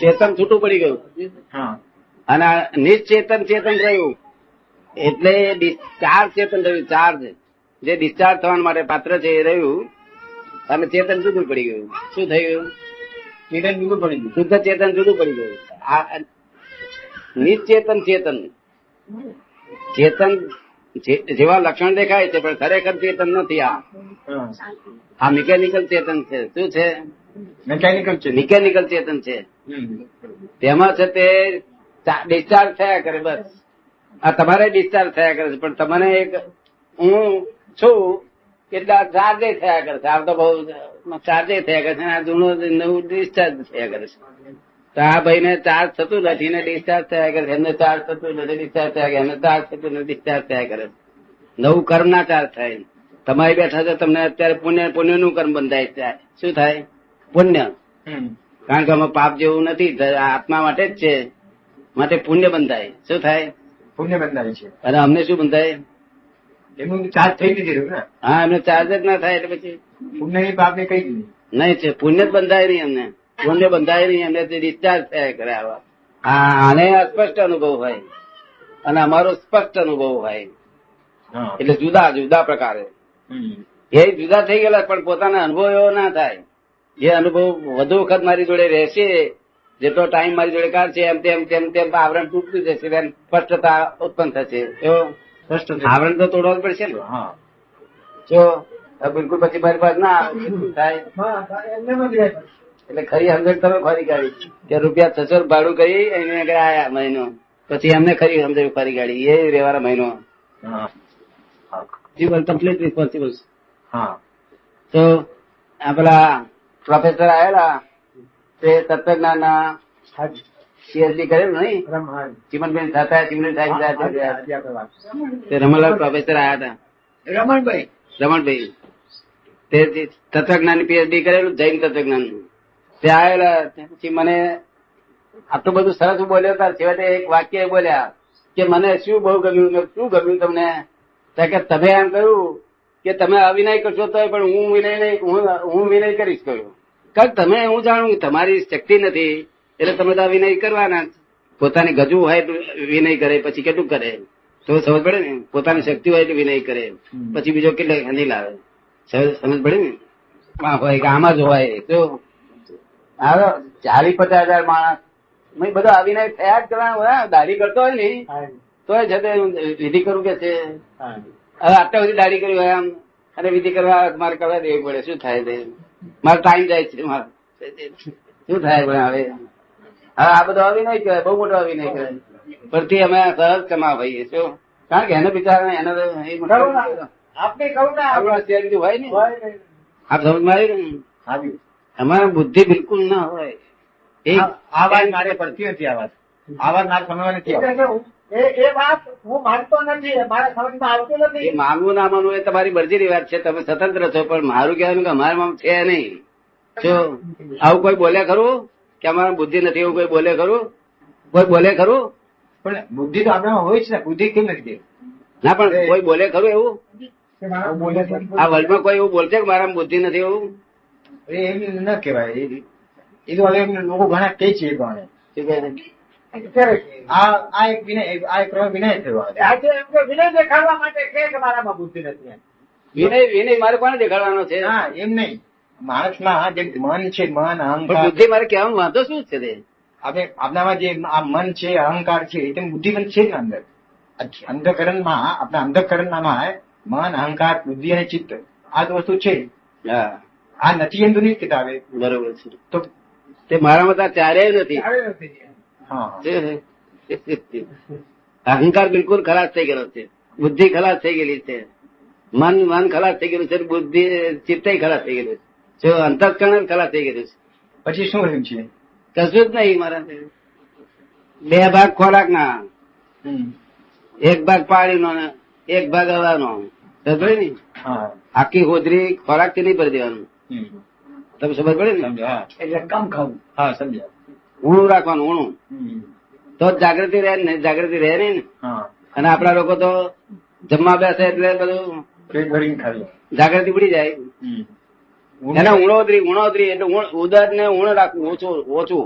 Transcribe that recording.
ચેતન છૂટું પડી ગયું. હા. અને નિશ્ચેતન ચેતન રહ્યું. એટલે ચાર ચેતન રહ્યું ચાર જે ડિસ્ચાર્જ થવા માટે પાત્ર છે એ રહ્યું. અને ચેતન જુદું પડી ગયું. શું થયું? ચેતન જુદું પડી ગયું. શુદ્ધ ચેતન જુદું પડી ગયું. આ નિશ્ચેતન ચેતન. ચેતન જેવા લક્ષણ દેખાય છે પણ ખરેખર ચેતન નથી આ. આ મિકેનિકલ ચેતન છે. શું છે? મેકેનિકલ છે. મિકેનિકલ ચેતન છે. તેમાં છે તે ડિસ્ચાર્જ થયા કરે બસ. આ તમારે ડિસ્ચાર્જ થયા કરે છે. પણ તમને એક હું છું કેટલા ચાર્જે થયા કરે છે. આ તો બહુ ચાર્જે થયા કરે છે આ જૂનું નવું ડિસ્ચાર્જ થયા કરે છે. તો આ ભાઈને ચાર્જ થતું નથી ને ડિસ્ચાર્જ થયા કરે છે. એમને ચાર્જ થતું નથી ડિસ્ચાર્જ થયા કરે એમને ચાર્જ થતું નથી ડિસ્ચાર્જ થયા કરે નવું કર્મ ના ચાર્જ થાય તમારી બેઠા છે તમને અત્યારે પુણ્ય પુણ્યનું કર્મ બંધાય છે. શું થાય? પુણ્ય. કારણ કે અમે પાપ જેવું નથી આત્મા માટે જ છે. માટે પુણ્ય બંધાય. શું થાય? પુણ્ય બંધાય છે. અને અમને શું બંધાય? એમનું ચાર્જ થઈ દીધેલું ને? હા એમને ચાર્જ જ ના થાય એટલે પછી. પુણ્યની પાપ ને કઈ દીધું નહીં. છે પુણ્ય જ બંધાય નહીં અમને પુણ્ય બંધાય નહીં એમને ડિસ્ચાર્જ થયા કરે આવા. હા આને અસ્પષ્ટ અનુભવ હોય. અને અમારો સ્પષ્ટ અનુભવ હોય. એટલે જુદા જુદા પ્રકારે. એ જુદા થઈ ગયેલા પણ પોતાના અનુભવ એવો ના થાય. જે અનુભવ વધુ વખત મારી જોડે રહેશે જેટલો ટાઈમ મારી જોડે કાઢશે એમ તેમ તેમ તેમ આવરણ તૂટતું જશે તેમ સ્પષ્ટતા ઉત્પન્ન થશે. એવો સ્પષ્ટ આવરણ તો તોડવા જ પડશે ને? હા. જો બિલકુલ પછી મારી પાસે ના થાય? એટલે ખરી સમજણ તમે ખરી કાઢી. કે રૂપિયા છસો ભાડું કરી એને આયા મહિનો. પછી એમને ખરી સમજણ ફરી કાઢી. એ રેવાના મહિનો. જીવન કમ્પ્લીટ રિસ્પોન્સિબલ હા. તો આ પેલા પ્રોફેસર આવેલા તે તત્વજ્ઞાન ના પીએચડી કરેલું નહીં? ચિમનબેન થતા ચિમનબેન તે રમણલાલ પ્રોફેસર આયા હતા. રમણભાઈ. રમણભાઈ. તે તત્વજ્ઞાન પીએચડી કરેલું જૈન તત્વજ્ઞાન તે આવેલા પછી મને આટલું બધું સરસ બોલ્યો હતા છેવટે એક વાક્ય એ બોલ્યા કે મને શું બહુ ગમ્યું શું ગમ્યું તમને? કે તમે એમ કહ્યું કે તમે અવિનય કરશો તો પણ હું વિનય નહીં હું હું વિનય કરીશ કહ્યું. કારણ તમે હું જાણું કે તમારી શક્તિ નથી એટલે તમે તો વિનય કરવાના પોતાની ગજુ હોય વિનય કરે પછી કેટલું કરે? તો સમજ પડે ને? પોતાની શક્તિ હોય એટલે વિનય કરે. પછી બીજો કેટલો નહીં લાવે. સમજ પડે ને? હોય કે આમાં જ હોય. તો ચાલીસ પચાસ હજાર માણસ. મેં બધો આવીને થયા જ કરવાના દાઢી કરતો હોય ને? તો છે તે વિધિ કરું કે છે? હવે આટલા બધી દાઢી કરી હોય આમ. અને વિધિ કરવા મારે કરવા દેવી પડે. શું થાય તે? મારો ટાઈમ જાય છે મારો. શું થાય પણ હવે? હવે આ બધો અવિનય કહેવાય બહુ મોટો અવિનય કહેવાય. પરથી અમે સહજ કમા ભાઈએ શું? કારણ કે એને બિચારા એને એ મોટો- આપને કહું ને આપણો બધું હોય ને? આપ સમજમાં આવ્યું ને? અમારે બુદ્ધિ બિલકુલ ના હોય. એ આ વાત મારે પડતી નથી આ વાત. આ વાત મારે સમજવા નથી. એ એ વાત હું માનતો નથી મારા સમજમાં આવતું એ નથી માનવું ના માનવું એ તમારી મરજીની વાત છે તમે સ્વતંત્ર છો પણ મારું કહેવાનું કે અમારામાં છે નહીં. જો આવું કોઈ બોલે ખરું? કે અમારા બુદ્ધિ નથી એવું કોઈ બોલે ખરું? કોઈ બોલે ખરું? પણ બુદ્ધિ તો આપણામાં હોય છે ને બુદ્ધિ કેમ નથી ના પણ કોઈ બોલે ખરું એવું? બોલે. આ વર્લ્ડમાં કોઈ એવું બોલશે કે મારા બુદ્ધિ નથી એવું? એ એમ ન કહેવાય એ- એ તો હવે લોકો ઘણા કે છે એ પ્રમાણે. શું કહે છે? આ આ એક વિનય આ એક વિનય થયો આજે એમ કે વિનય દેખાડવા માટે કે કે મારામાં બુદ્ધિ નથી વિનય વિનય મારે કોને દેખાડવાનો છે? હા એમ નહીં. માણસમાં જે મન છે મન અહંકાર બુદ્ધિ મારે કહેવાનું વાંધો શું છે તે? આપણે આપણામાં જે આ મન છે અહંકાર છે એ તેમ બુદ્ધિ પણ છે જ ને અંદર અંધકરણમાં આપણા અંધકરણમાં મન અહંકાર બુદ્ધિ અને ચિત્ત આ જ વસ્તુ છે. આ નથી એમ તો નહીં કહેતા બરોબર છે. તો તે મારામાં તો ચારે નથી. અહંકાર બિલકુલ ખલાસ થઈ ગયેલો છે બુદ્ધિ ખલાસ થઈ ગયેલી છે મન મન ખલાસ થઈ ગયેલું છે બુદ્ધિ ચિત્ત ખલાસ થઈ ગયેલું છે જો અંતસ્કરણ ખલાસ થઈ ગયેલું છે પછી શું રહ્યું છે? કશું જ નહીં મારા બે ભાગ ખોરાક ના એક ભાગ પાણી નો એક ભાગ હવાનો. ને આખી હોદરી ખોરાકથી નહીં ભરી દેવાનું. તમે સમજ પડે ને? એટલે કમ ખાવું. હા સમજ્યા. ઊણું રાખવાનું ઊણું. તો જાગૃતિ રહે ને જાગૃતિ રહે ને. અને આપણા લોકો તો જમવા બેસે એટલે બધું જાગૃતિ પડી જાય. એને ઉણોદરી ઉણોદરી એટલે ઉદર ને ઉણ રાખવું ઓછું ઓછું.